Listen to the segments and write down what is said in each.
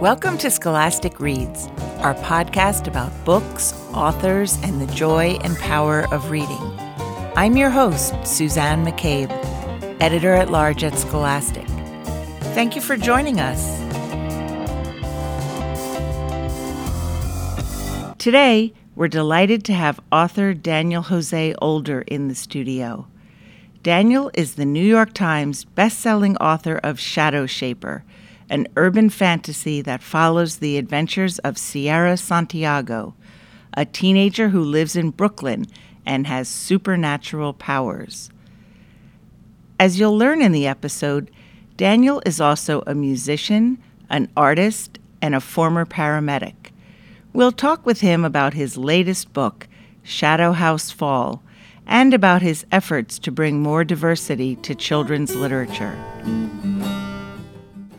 Welcome to Scholastic Reads, our podcast about books, authors, and the joy and power of reading. I'm your host, Suzanne McCabe, editor at large at Scholastic. Thank you for joining us. Today, we're delighted to have author Daniel Jose Older in the studio. Daniel is the New York Times bestselling author of Shadowshaper an urban fantasy that follows the adventures of Sierra Santiago, a teenager who lives in Brooklyn and has supernatural powers. As you'll learn in the episode, Daniel is also a musician, an artist, and a former paramedic. We'll talk with him about his latest book, Shadow House Fall, and about his efforts to bring more diversity to children's literature.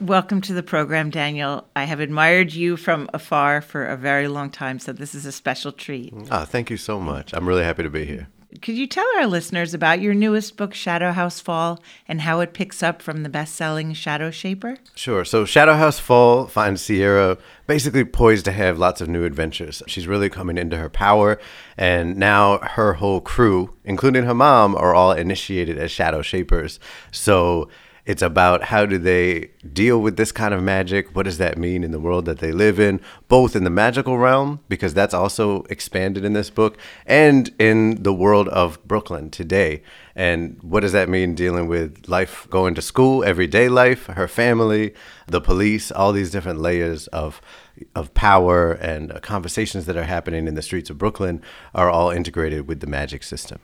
Welcome to the program, Daniel. I have admired you from afar for a very long time, so this is a special treat. Ah, thank you so much. I'm really happy to be here. Could you tell our listeners about your newest book, Shadow House Fall, and how it picks up from the best selling Shadowshaper? Sure. So, Shadow House Fall finds Sierra basically poised to have lots of new adventures. She's really coming into her power, and now her whole crew, including her mom, are all initiated as Shadow Shapers. So, it's about how do they deal with this kind of magic? What does that mean in the world that they live in, both in the magical realm, because that's also expanded in this book, and in the world of Brooklyn today. And what does that mean dealing with life, going to school, everyday life, her family, the police, all these different layers of of power and conversations that are happening in the streets of Brooklyn are all integrated with the magic system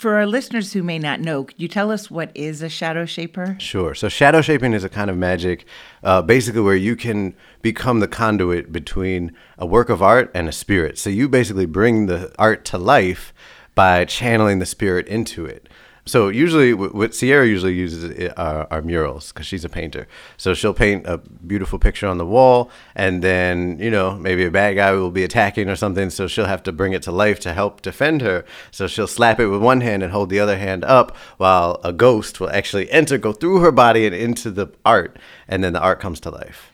for our listeners who may not know, could you tell us what is a shadow shaper? Sure. So, shadow shaping is a kind of magic, uh, basically, where you can become the conduit between a work of art and a spirit. So, you basically bring the art to life by channeling the spirit into it. So usually, what Sierra usually uses are, are murals because she's a painter. So she'll paint a beautiful picture on the wall, and then you know maybe a bad guy will be attacking or something. So she'll have to bring it to life to help defend her. So she'll slap it with one hand and hold the other hand up, while a ghost will actually enter, go through her body and into the art, and then the art comes to life.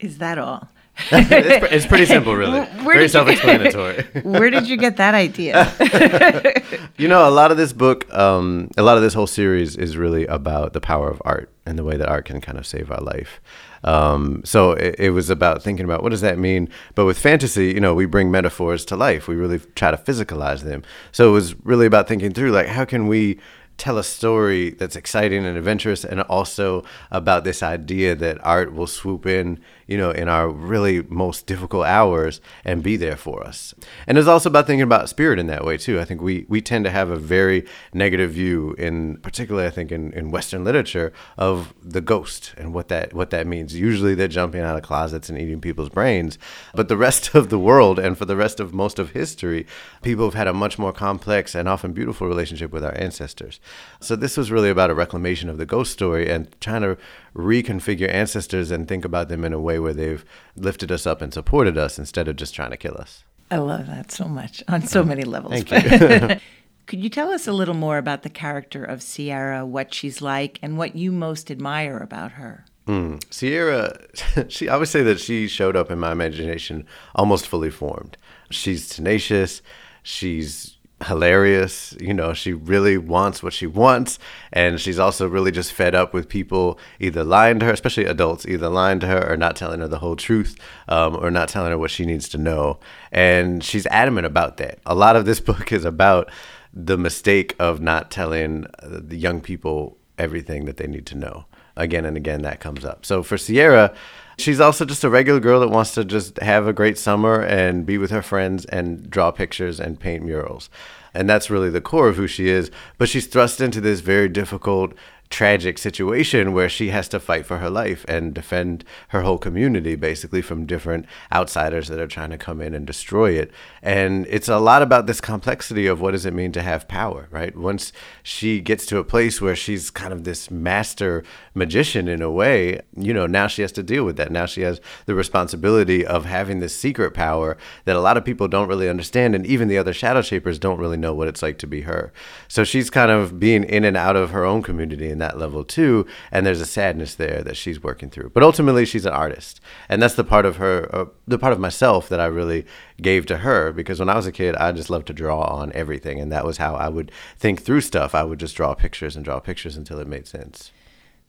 Is that all? It's, it's, pretty simple, really. Where Very self-explanatory. where did you get that idea? you know, a lot of this book, um, a lot of this whole series is really about the power of art and the way that art can kind of save our life. Um, so it, it, was about thinking about what does that mean. But with fantasy, you know, we bring metaphors to life. We really try to physicalize them. So it was really about thinking through, like, how can we tell a story that's exciting and adventurous and also about this idea that art will swoop in you know, in our really most difficult hours and be there for us. And it's also about thinking about spirit in that way too. I think we we tend to have a very negative view in particularly I think in, in Western literature of the ghost and what that what that means. Usually they're jumping out of closets and eating people's brains. But the rest of the world and for the rest of most of history, people have had a much more complex and often beautiful relationship with our ancestors. So this was really about a reclamation of the ghost story and trying to reconfigure ancestors and think about them in a way where they've lifted us up and supported us instead of just trying to kill us. I love that so much on so many levels. Thank you. Could you tell us a little more about the character of Sierra, what she's like, and what you most admire about her? Mm. Sierra, she I would say that she showed up in my imagination almost fully formed. She's tenacious. She's hilarious. You know, she really wants what she wants. And she's also really just fed up with people either lying to her, especially adults, either lying to her or not telling her the whole truth um, or not telling her what she needs to know. And she's adamant about that. A lot of this book is about the mistake of not telling the young people everything that they need to know. Again and again, that comes up. So for Sierra, She's also just a regular girl that wants to just have a great summer and be with her friends and draw pictures and paint murals. And that's really the core of who she is. But she's thrust into this very difficult tragic situation where she has to fight for her life and defend her whole community basically from different outsiders that are trying to come in and destroy it. And it's a lot about this complexity of what does it mean to have power, right? Once she gets to a place where she's kind of this master magician in a way, you know, now she has to deal with that. Now she has the responsibility of having this secret power that a lot of people don't really understand and even the other shadow shapers don't really know what it's like to be her. So she's kind of being in and out of her own community and that level too. And there's a sadness there that she's working through. But ultimately, she's an artist, and that's the part of her, uh, the part of myself that I really gave to her because when I was a kid, I just loved to draw on everything, and that was how I would think through stuff. I would just draw pictures and draw pictures until it made sense.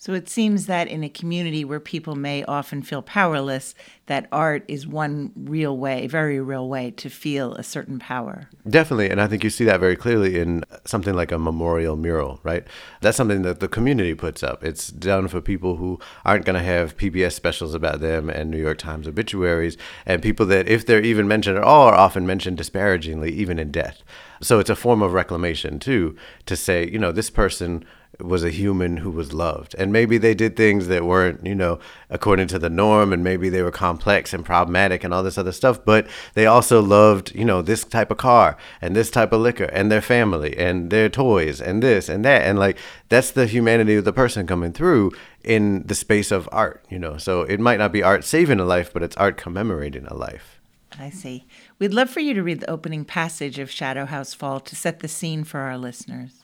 So it seems that in a community where people may often feel powerless, that art is one real way, very real way to feel a certain power. Definitely. And I think you see that very clearly in something like a memorial mural, right? That's something that the community puts up. It's done for people who aren't going to have PBS specials about them and New York Times obituaries, and people that, if they're even mentioned at all, are often mentioned disparagingly, even in death. So it's a form of reclamation, too, to say, you know, this person was a human who was loved. And maybe they did things that weren't, you know, according to the norm, and maybe they were complex and problematic and all this other stuff, but they also loved, you know, this type of car and this type of liquor and their family and their toys and this and that. And like, that's the humanity of the person coming through in the space of art, you know. So it might not be art saving a life, but it's art commemorating a life. I see. We'd love for you to read the opening passage of Shadow House Fall to set the scene for our listeners.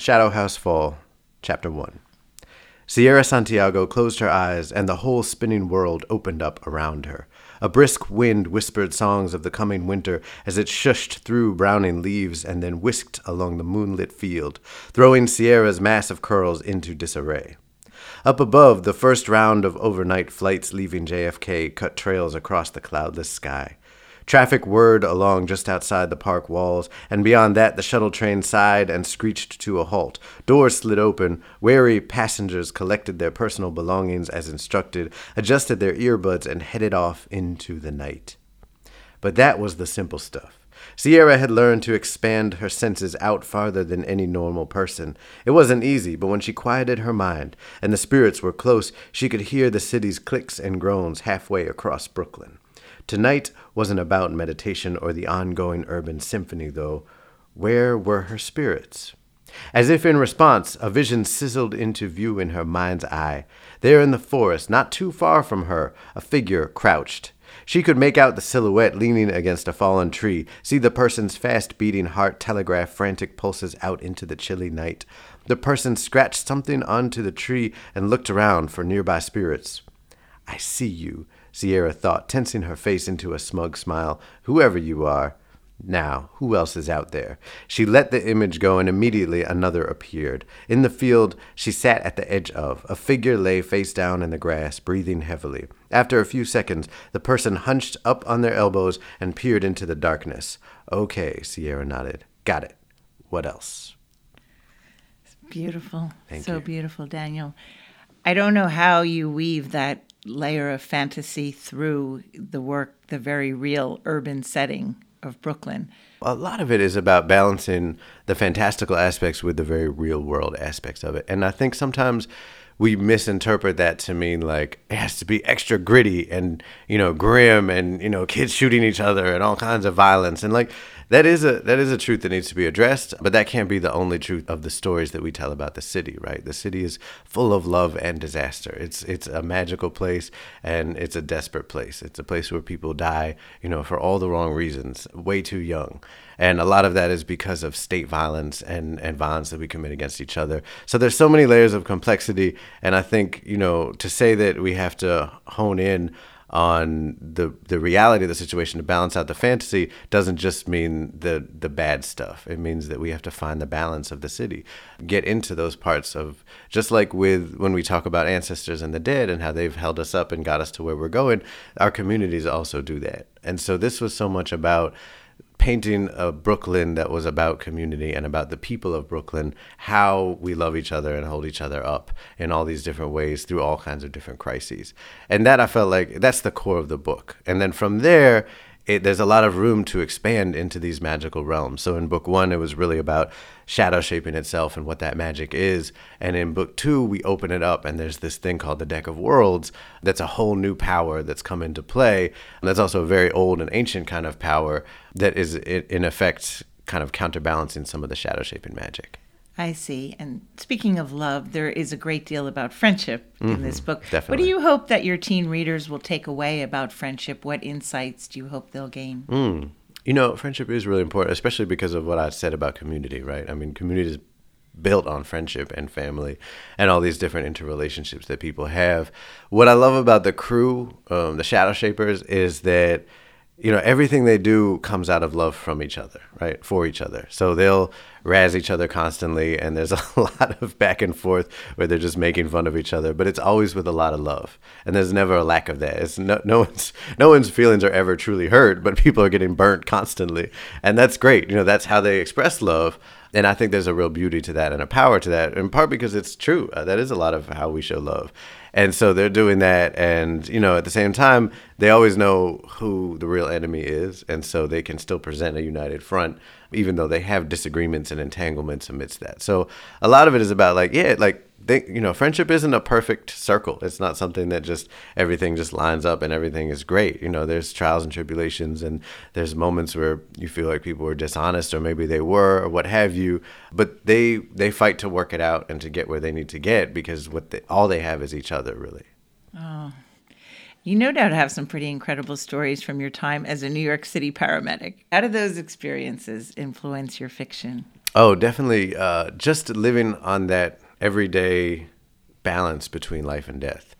Shadow House Fall, Chapter 1. Sierra Santiago closed her eyes, and the whole spinning world opened up around her. A brisk wind whispered songs of the coming winter as it shushed through browning leaves and then whisked along the moonlit field, throwing Sierra's mass of curls into disarray. Up above, the first round of overnight flights leaving JFK cut trails across the cloudless sky. Traffic whirred along just outside the park walls, and beyond that the shuttle train sighed and screeched to a halt. Doors slid open. Wary passengers collected their personal belongings as instructed, adjusted their earbuds, and headed off into the night. But that was the simple stuff. Sierra had learned to expand her senses out farther than any normal person. It wasn't easy, but when she quieted her mind and the spirits were close, she could hear the city's clicks and groans halfway across Brooklyn. Tonight wasn't about meditation or the ongoing urban symphony, though. Where were her spirits? As if in response, a vision sizzled into view in her mind's eye. There in the forest, not too far from her, a figure crouched. She could make out the silhouette leaning against a fallen tree, see the person's fast beating heart telegraph frantic pulses out into the chilly night. The person scratched something onto the tree and looked around for nearby spirits. I see you, Sierra thought, tensing her face into a smug smile. Whoever you are. Now, who else is out there? She let the image go, and immediately another appeared. In the field she sat at the edge of. A figure lay face down in the grass, breathing heavily. After a few seconds, the person hunched up on their elbows and peered into the darkness. Okay, Sierra nodded. Got it. What else? Beautiful. Thank so you. beautiful, Daniel. I don't know how you weave that layer of fantasy through the work, the very real urban setting of Brooklyn. A lot of it is about balancing the fantastical aspects with the very real world aspects of it. And I think sometimes we misinterpret that to mean like it has to be extra gritty and, you know, grim and, you know, kids shooting each other and all kinds of violence. And like that is a that is a truth that needs to be addressed, but that can't be the only truth of the stories that we tell about the city, right? The city is full of love and disaster. It's it's a magical place and it's a desperate place. It's a place where people die, you know, for all the wrong reasons, way too young. And a lot of that is because of state violence and, and violence that we commit against each other. So there's so many layers of complexity. And I think, you know, to say that we have to hone in on the the reality of the situation to balance out the fantasy doesn't just mean the the bad stuff. It means that we have to find the balance of the city, get into those parts of just like with when we talk about ancestors and the dead and how they've held us up and got us to where we're going. Our communities also do that, and so this was so much about painting a Brooklyn that was about community and about the people of Brooklyn, how we love each other and hold each other up in all these different ways through all kinds of different crises. And that I felt like that's the core of the book. And then from there, it, there's a lot of room to expand into these magical realms. So in book one, it was really about shadow shaping itself and what that magic is. And in book two, we open it up, and there's this thing called the Deck of Worlds that's a whole new power that's come into play. And that's also a very old and ancient kind of power that is, in effect, kind of counterbalancing some of the shadow shaping magic. I see. And speaking of love, there is a great deal about friendship in this book. Definitely. What Mm-hmm. do you hope that your teen readers will take away about friendship? What insights do you hope they'll gain? Mm. You know, friendship is really important, especially because of what I said about community, right? I mean, community is built on friendship and family and all these different interrelationships that people have. What I love about the crew, um, the Shadow Shapers, is that you know everything they do comes out of love from each other right? For each other. So they'll razz each other constantly and there's a lot of back and forth where they're just making fun of each other but it's always with a lot of love. And there's never a lack of that. It's no, no one's no one's feelings are ever truly hurt but people are getting burnt constantly. And that's great. You know that's how they express love and I think there's a real beauty to that and a power to that, in part because it's true. Uh, that is a lot of how we show love. And so they're doing that. And, you know, at the same time, they always know who the real enemy is. And so they can still present a united front, even though they have disagreements and entanglements amidst that. So a lot of it is about, like, yeah, like, they, you know, friendship isn't a perfect circle. It's not something that just everything just lines up and everything is great. You know, there's trials and tribulations, and there's moments where you feel like people were dishonest, or maybe they were, or what have you. But they they fight to work it out and to get where they need to get because what they, all they have is each other, really. Oh, you no doubt have some pretty incredible stories from your time as a New York City paramedic. How do those experiences influence your fiction? Oh, definitely. Uh, just living on that everyday balance between life and death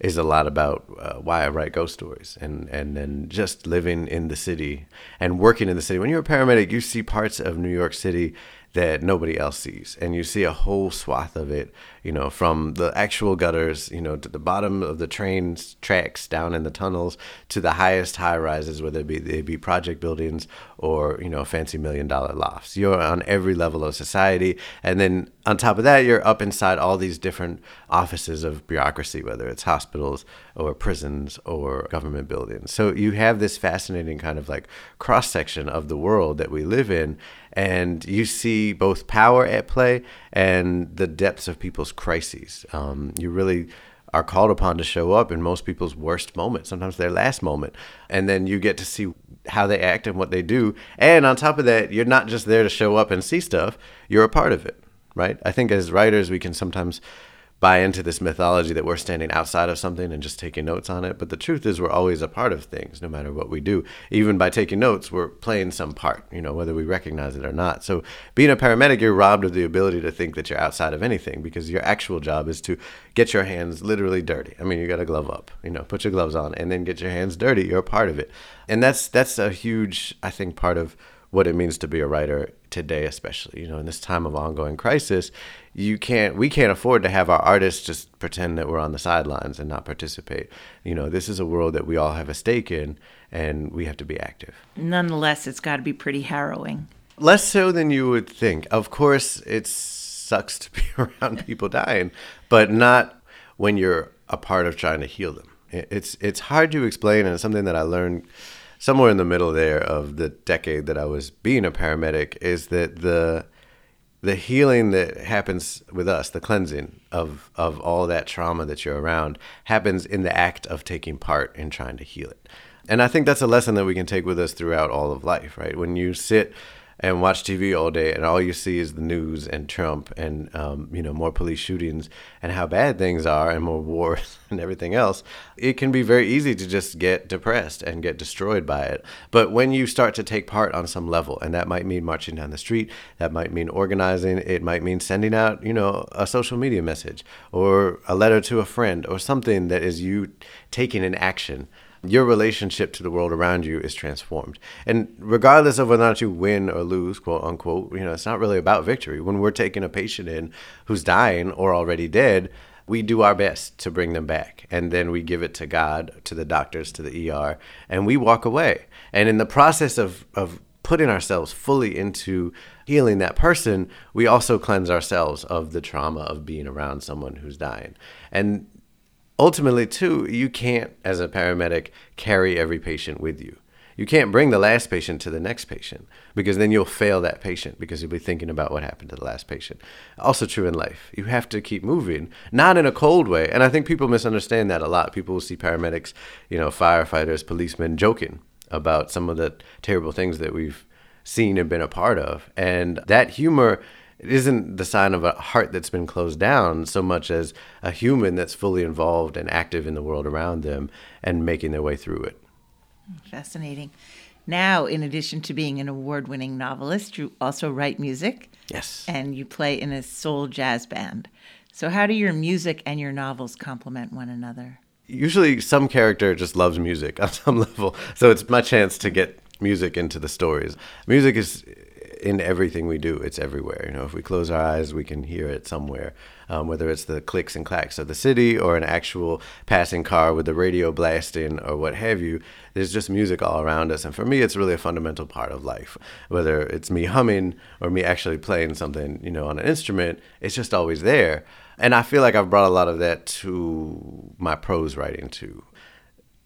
is a lot about uh, why I write ghost stories and and then just living in the city and working in the city. When you're a paramedic, you see parts of New York City that nobody else sees. And you see a whole swath of it, you know, from the actual gutters, you know, to the bottom of the train tracks down in the tunnels to the highest high rises, whether it be, they be project buildings or, you know, fancy million dollar lofts. You're on every level of society. And then on top of that, you're up inside all these different offices of bureaucracy, whether it's hospitals or prisons or government buildings. So you have this fascinating kind of like cross section of the world that we live in and you see both power at play and the depths of people's crises. Um, you really are called upon to show up in most people's worst moment, sometimes their last moment, and then you get to see how they act and what they do. And on top of that, you're not just there to show up and see stuff; you're a part of it, right? I think as writers, we can sometimes buy into this mythology that we're standing outside of something and just taking notes on it. But the truth is, we're always a part of things, no matter what we do. Even by taking notes, we're playing some part, you know, whether we recognize it or not. So, being a paramedic, you're robbed of the ability to think that you're outside of anything because your actual job is to get your hands literally dirty. I mean, you got a glove up, you know, put your gloves on and then get your hands dirty. You're a part of it. And that's that's a huge, I think, part of what it means to be a writer today especially you know in this time of ongoing crisis you can't we can't afford to have our artists just pretend that we're on the sidelines and not participate. You know this is a world that we all have a stake in and we have to be active. Nonetheless it's got to be pretty harrowing. Less so than you would think. Of course it sucks to be around people dying but not when you're a part of trying to heal them. It's it's hard to explain and it's something that i learned somewhere in the middle there of the decade that I was being a paramedic is that the the healing that happens with us, the cleansing of of all that trauma that you're around, happens in the act of taking part in trying to heal it. And I think that's a lesson that we can take with us throughout all of life, right? When you sit and watch TV all day, and all you see is the news and Trump and um, you know more police shootings and how bad things are and more wars and everything else, it can be very easy to just get depressed and get destroyed by it. But when you start to take part on some level, and that might mean marching down the street, that might mean organizing, it might mean sending out you know a social media message or a letter to a friend or something that is you taking an action your relationship to the world around you is transformed. And regardless of whether or not you win or lose, quote unquote, you know, it's not really about victory. When we're taking a patient in who's dying or already dead, we do our best to bring them back. And then we give it to God, to the doctors, to the ER, and we walk away. And in the process of, of putting ourselves fully into healing that person, we also cleanse ourselves of the trauma of being around someone who's dying. And ultimately, too, you can't, as a paramedic, carry every patient with you. You can't bring the last patient to the next patient because then you'll fail that patient because you'll be thinking about what happened to the last patient. Also true in life. You have to keep moving, not in a cold way. And I think people misunderstand that a lot. People will see paramedics, you know, firefighters, policemen joking about some of the terrible things that we've seen and been a part of. And that humor it isn't the sign of a heart that's been closed down so much as a human that's fully involved and active in the world around them and making their way through it. Fascinating. Now, in addition to being an award winning novelist, you also write music. Yes. And you play in a soul jazz band. So, how do your music and your novels complement one another? Usually, some character just loves music on some level. So, it's my chance to get music into the stories. Music is in everything we do. It's everywhere. You know, if we close our eyes, we can hear it somewhere. Um, whether it's the clicks and clacks of the city or an actual passing car with the radio blasting or what have you, there's just music all around us. And for me, it's really a fundamental part of life. Whether it's me humming or me actually playing something, you know, on an instrument, it's just always there. And I feel like I've brought a lot of that to my prose writing too.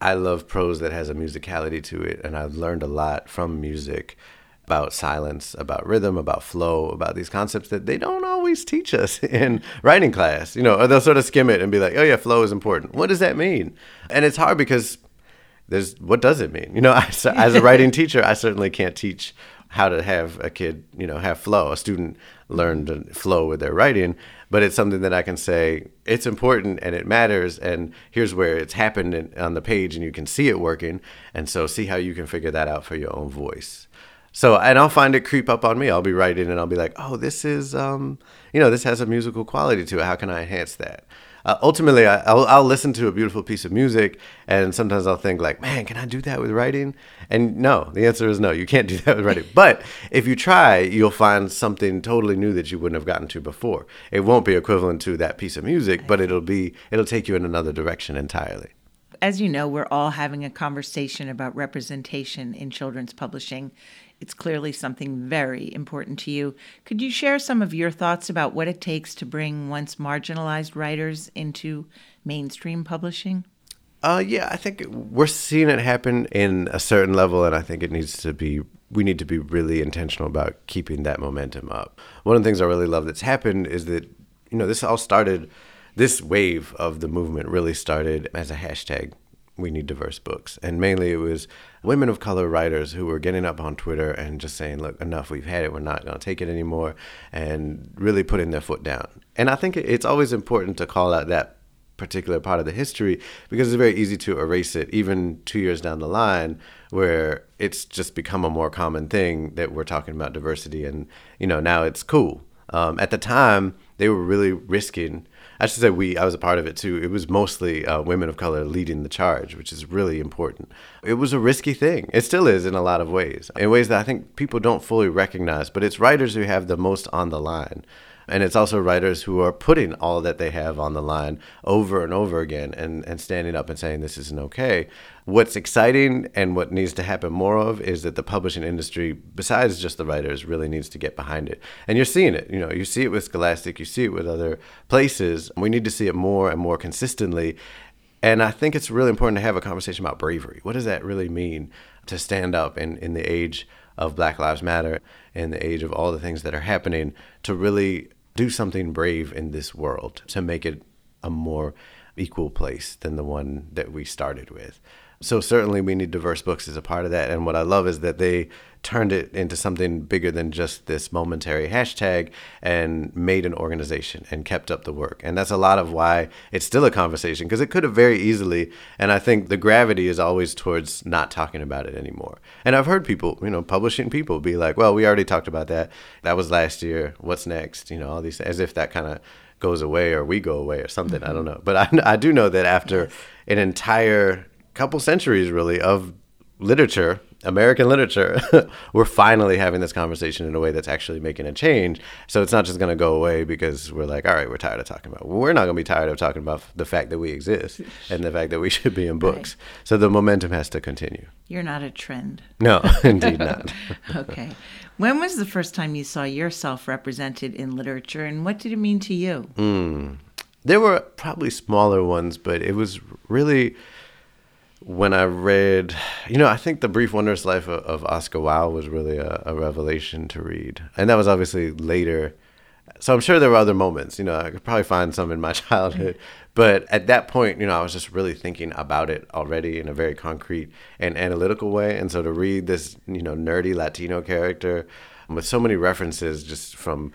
I love prose that has a musicality to it, and I've learned a lot from music about silence, about rhythm, about flow, about these concepts that they don't always teach us in writing class. You know, or they'll sort of skim it and be like, "Oh yeah, flow is important." What does that mean? And it's hard because there's what does it mean? You know, as, as a writing teacher, I certainly can't teach how to have a kid, you know, have flow, a student learn to flow with their writing, but it's something that I can say it's important and it matters and here's where it's happened in, on the page and you can see it working and so see how you can figure that out for your own voice. So, and I'll find it creep up on me. I'll be writing and I'll be like, oh, this is, um, you know, this has a musical quality to it. How can I enhance that? Uh, ultimately, I, will I'll listen to a beautiful piece of music and sometimes I'll think like, man, can I do that with writing? And no, the answer is no, you can't do that with writing. But if you try, you'll find something totally new that you wouldn't have gotten to before. It won't be equivalent to that piece of music, but it'll be, it'll take you in another direction entirely as you know, we're all having a conversation about representation in children's publishing. It's clearly something very important to you. Could you share some of your thoughts about what it takes to bring once marginalized writers into mainstream publishing? Uh, yeah, I think we're seeing it happen in a certain level, and I think it needs to be. We need to be really intentional about keeping that momentum up. One of the things I really love that's happened is that you know this all started. This wave of the movement really started as a hashtag we need diverse books. And mainly it was women of color writers who were getting up on Twitter and just saying, look, enough, we've had it, we're not going to take it anymore, and really putting their foot down. And I think it's always important to call out that particular part of the history because it's very easy to erase it, even two years down the line, where it's just become a more common thing that we're talking about diversity, and you know now it's cool. Um, at the time, they were really risking I should say we. I was a part of it too. It was mostly uh, women of color leading the charge, which is really important. It was a risky thing. It still is in a lot of ways, in ways that I think people don't fully recognize. But it's writers who have the most on the line. And it's also writers who are putting all that they have on the line over and over again and, and standing up and saying this isn't okay. What's exciting and what needs to happen more of is that the publishing industry, besides just the writers, really needs to get behind it. And you're seeing it. You know, you see it with Scholastic, you see it with other places. We need to see it more and more consistently. And I think it's really important to have a conversation about bravery. What does that really mean to stand up in, in the age of Black Lives Matter, in the age of all the things that are happening, to really do something brave in this world to make it a more equal place than the one that we started with. So certainly we need diverse books as a part of that. And what I love is that they turned it into something bigger than just this momentary hashtag and made an organization and kept up the work. And that's a lot of why it's still a conversation because it could have very easily. And I think the gravity is always towards not talking about it anymore. And I've heard people, you know, publishing people be like, well, we already talked about that. That was last year. What's next? You know, all these, as if that kind of goes away or we go away or something. Mm-hmm. I don't know. But I, I do know that after yes. an entire couple centuries really of literature, American literature, we're finally having this conversation in a way that's actually making a change. So it's not just going to go away because we're like, all right, we're tired of talking about. It. We're not going to be tired of talking about the fact that we exist and the fact that we should be in books. Right. So the momentum has to continue. You're not a trend. No, indeed not. okay. When was the first time you saw yourself represented in literature and what did it mean to you? Mm. There were probably smaller ones, but it was really when I read, you know, I think The Brief Wondrous Life of, Oscar Wao was really a, a, revelation to read. And that was obviously later. So I'm sure there were other moments, you know, I could probably find some in my childhood. But at that point, you know, I was just really thinking about it already in a very concrete and analytical way. And so to read this, you know, nerdy Latino character with so many references just from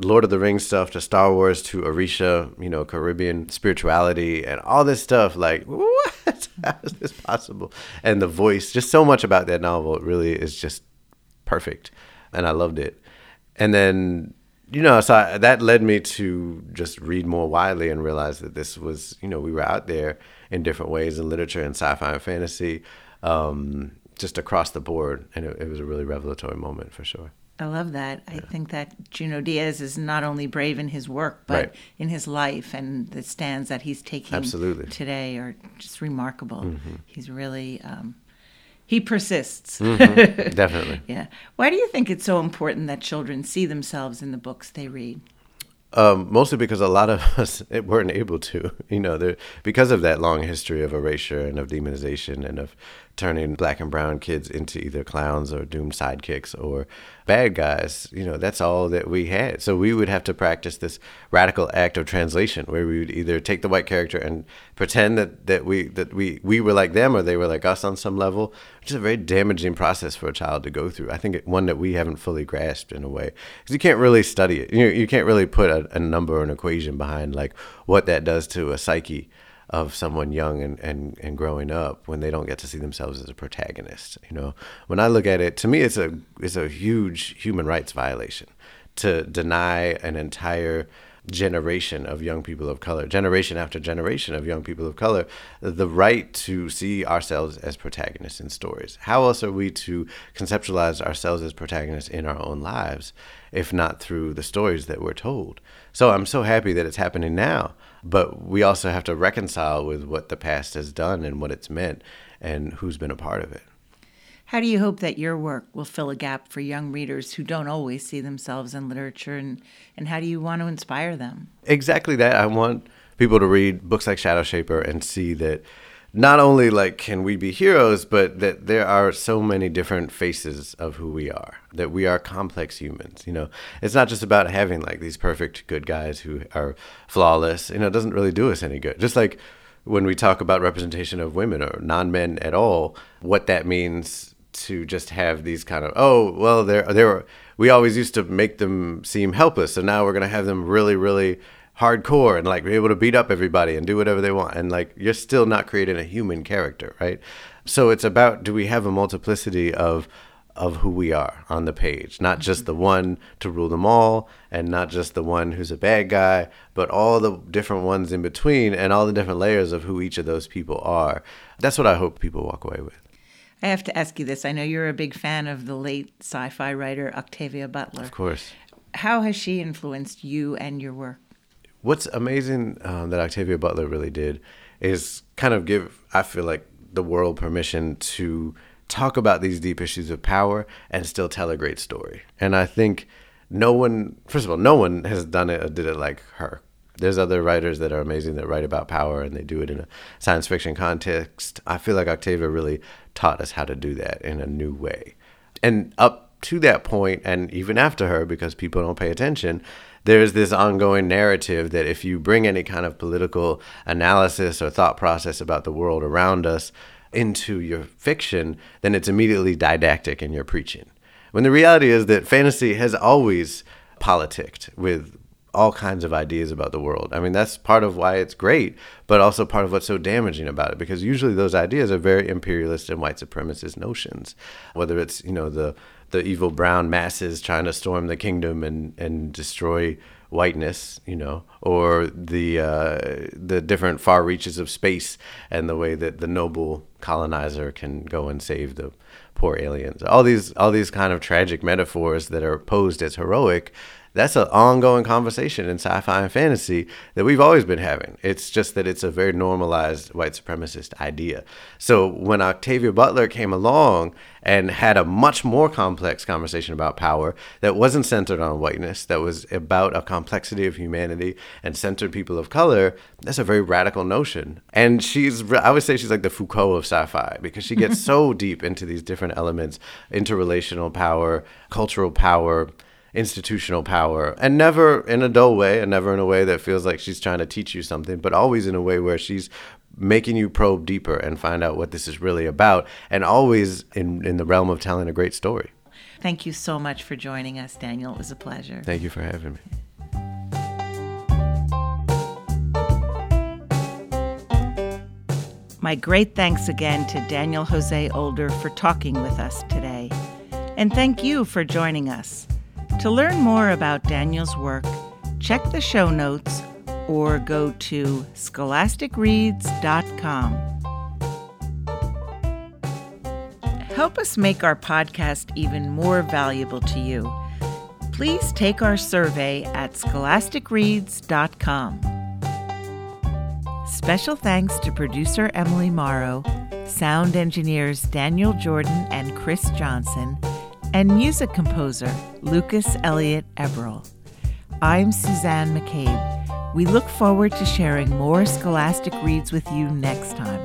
Lord of the Rings stuff to Star Wars to Orisha, you know, Caribbean spirituality and all this stuff. Like, what? How is this possible? And the voice, just so much about that novel really is just perfect. And I loved it. And then, you know, so I, that led me to just read more widely and realize that this was, you know, we were out there in different ways in literature and sci fi and fantasy, um, just across the board. And it, it was a really revelatory moment for sure. I love that. I think that Junot Diaz is not only brave in his work, but Right. in his life, and the stands that he's taking Absolutely. today are just remarkable. Mm-hmm. He's really um, he persists. Mm-hmm. Definitely. yeah. Why do you think it's so important that children see themselves in the books they read? Um, mostly because a lot of us weren't able to, you know, because of that long history of erasure and of demonization and of turning black and brown kids into either clowns or doomed sidekicks or bad guys. You know, that's all that we had. So we would have to practice this radical act of translation, where we would either take the white character and pretend that, that we that we we were like them or they were like us on some level, which is a very damaging process for a child to go through. I think it, one that we haven't fully grasped in a way because you can't really study it. You you can't really put a, a number or an equation behind like what that does to a psyche of someone young and, and, and growing up when they don't get to see themselves as a protagonist. You know, when I look at it, to me, it's a it's a huge human rights violation to deny an entire generation of young people of color, generation after generation of young people of color, the right to see ourselves as protagonists in stories. How else are we to conceptualize ourselves as protagonists in our own lives if not through the stories that we're told? So I'm so happy that it's happening now, but we also have to reconcile with what the past has done and what it's meant and who's been a part of it. How do you hope that your work will fill a gap for young readers who don't always see themselves in literature, and, and how do you want to inspire them? exactly that. I want people to read books like Shadowshaper and see that not only like can we be heroes, but that there are so many different faces of who we are. That we are complex humans. You know, it's not just about having like these perfect good guys who are flawless. You know, it doesn't really do us any good. Just like when we talk about representation of women or non-men at all, what that means to just have these kind of oh well they're they're we always used to make them seem helpless so now we're gonna have them really really hardcore and like be able to beat up everybody and do whatever they want and like you're still not creating a human character right so it's about do we have a multiplicity of of who we are on the page not just the one to rule them all and not just the one who's a bad guy but all the different ones in between and all the different layers of who each of those people are that's what i hope people walk away with I have to ask you this. I know you're a big fan of the late sci fi writer Octavia Butler. of course How has she influenced you and your work? What's amazing um, that Octavia Butler really did is kind of give, I feel like, the world permission to talk about these deep issues of power and still tell a great story. And I think no one, first of all, no one has done it or did it like her. There's other writers that are amazing that write about power and they do it in a science fiction context. I feel like Octavia really taught us how to do that in a new way. And up to that point, and even after her, because people don't pay attention, there's this ongoing narrative that if you bring any kind of political analysis or thought process about the world around us into your fiction, then it's immediately didactic in your preaching. When the reality is that fantasy has always politicked with all kinds of ideas about the world. I mean, that's part of why it's great, but also part of what's so damaging about it because usually those ideas are very imperialist and white supremacist notions. Whether it's, you know, the the evil brown masses trying to storm the kingdom and and destroy whiteness, you know, or the uh, the different far reaches of space and the way that the noble colonizer can go and save the poor aliens. All these all these kind of tragic metaphors that are posed as heroic. That's an ongoing conversation in sci-fi and fantasy that we've always been having. It's just that it's a very normalized white supremacist idea. So when Octavia Butler came along and had a much more complex conversation about power that wasn't centered on whiteness, that was about a complexity of humanity and centered people of color, that's a very radical notion. And she's, I would say she's like the Foucault of sci fi because she gets so deep into these different elements interrelational power, cultural power institutional power and never in a dull way and never in a way that feels like she's trying to teach you something, but always in a way where she's making you probe deeper and find out what this is really about and always in, in the realm of telling a great story. Thank you so much for joining us, Daniel. It was a pleasure. Thank you for having me. My great thanks again to Daniel Jose Older for talking with us today. And thank you for joining us. To learn more about Daniel's work, check the show notes or go to scholasticreads.com. Help us make our podcast even more valuable to you. Please take our survey at scholasticreads.com. Special thanks to producer Emily Morrow, sound engineers Daniel Jordan and Chris Johnson, and music composer Lucas Elliott Eberl. I'm Suzanne McCabe. We look forward to sharing more Scholastic Reads with you next time.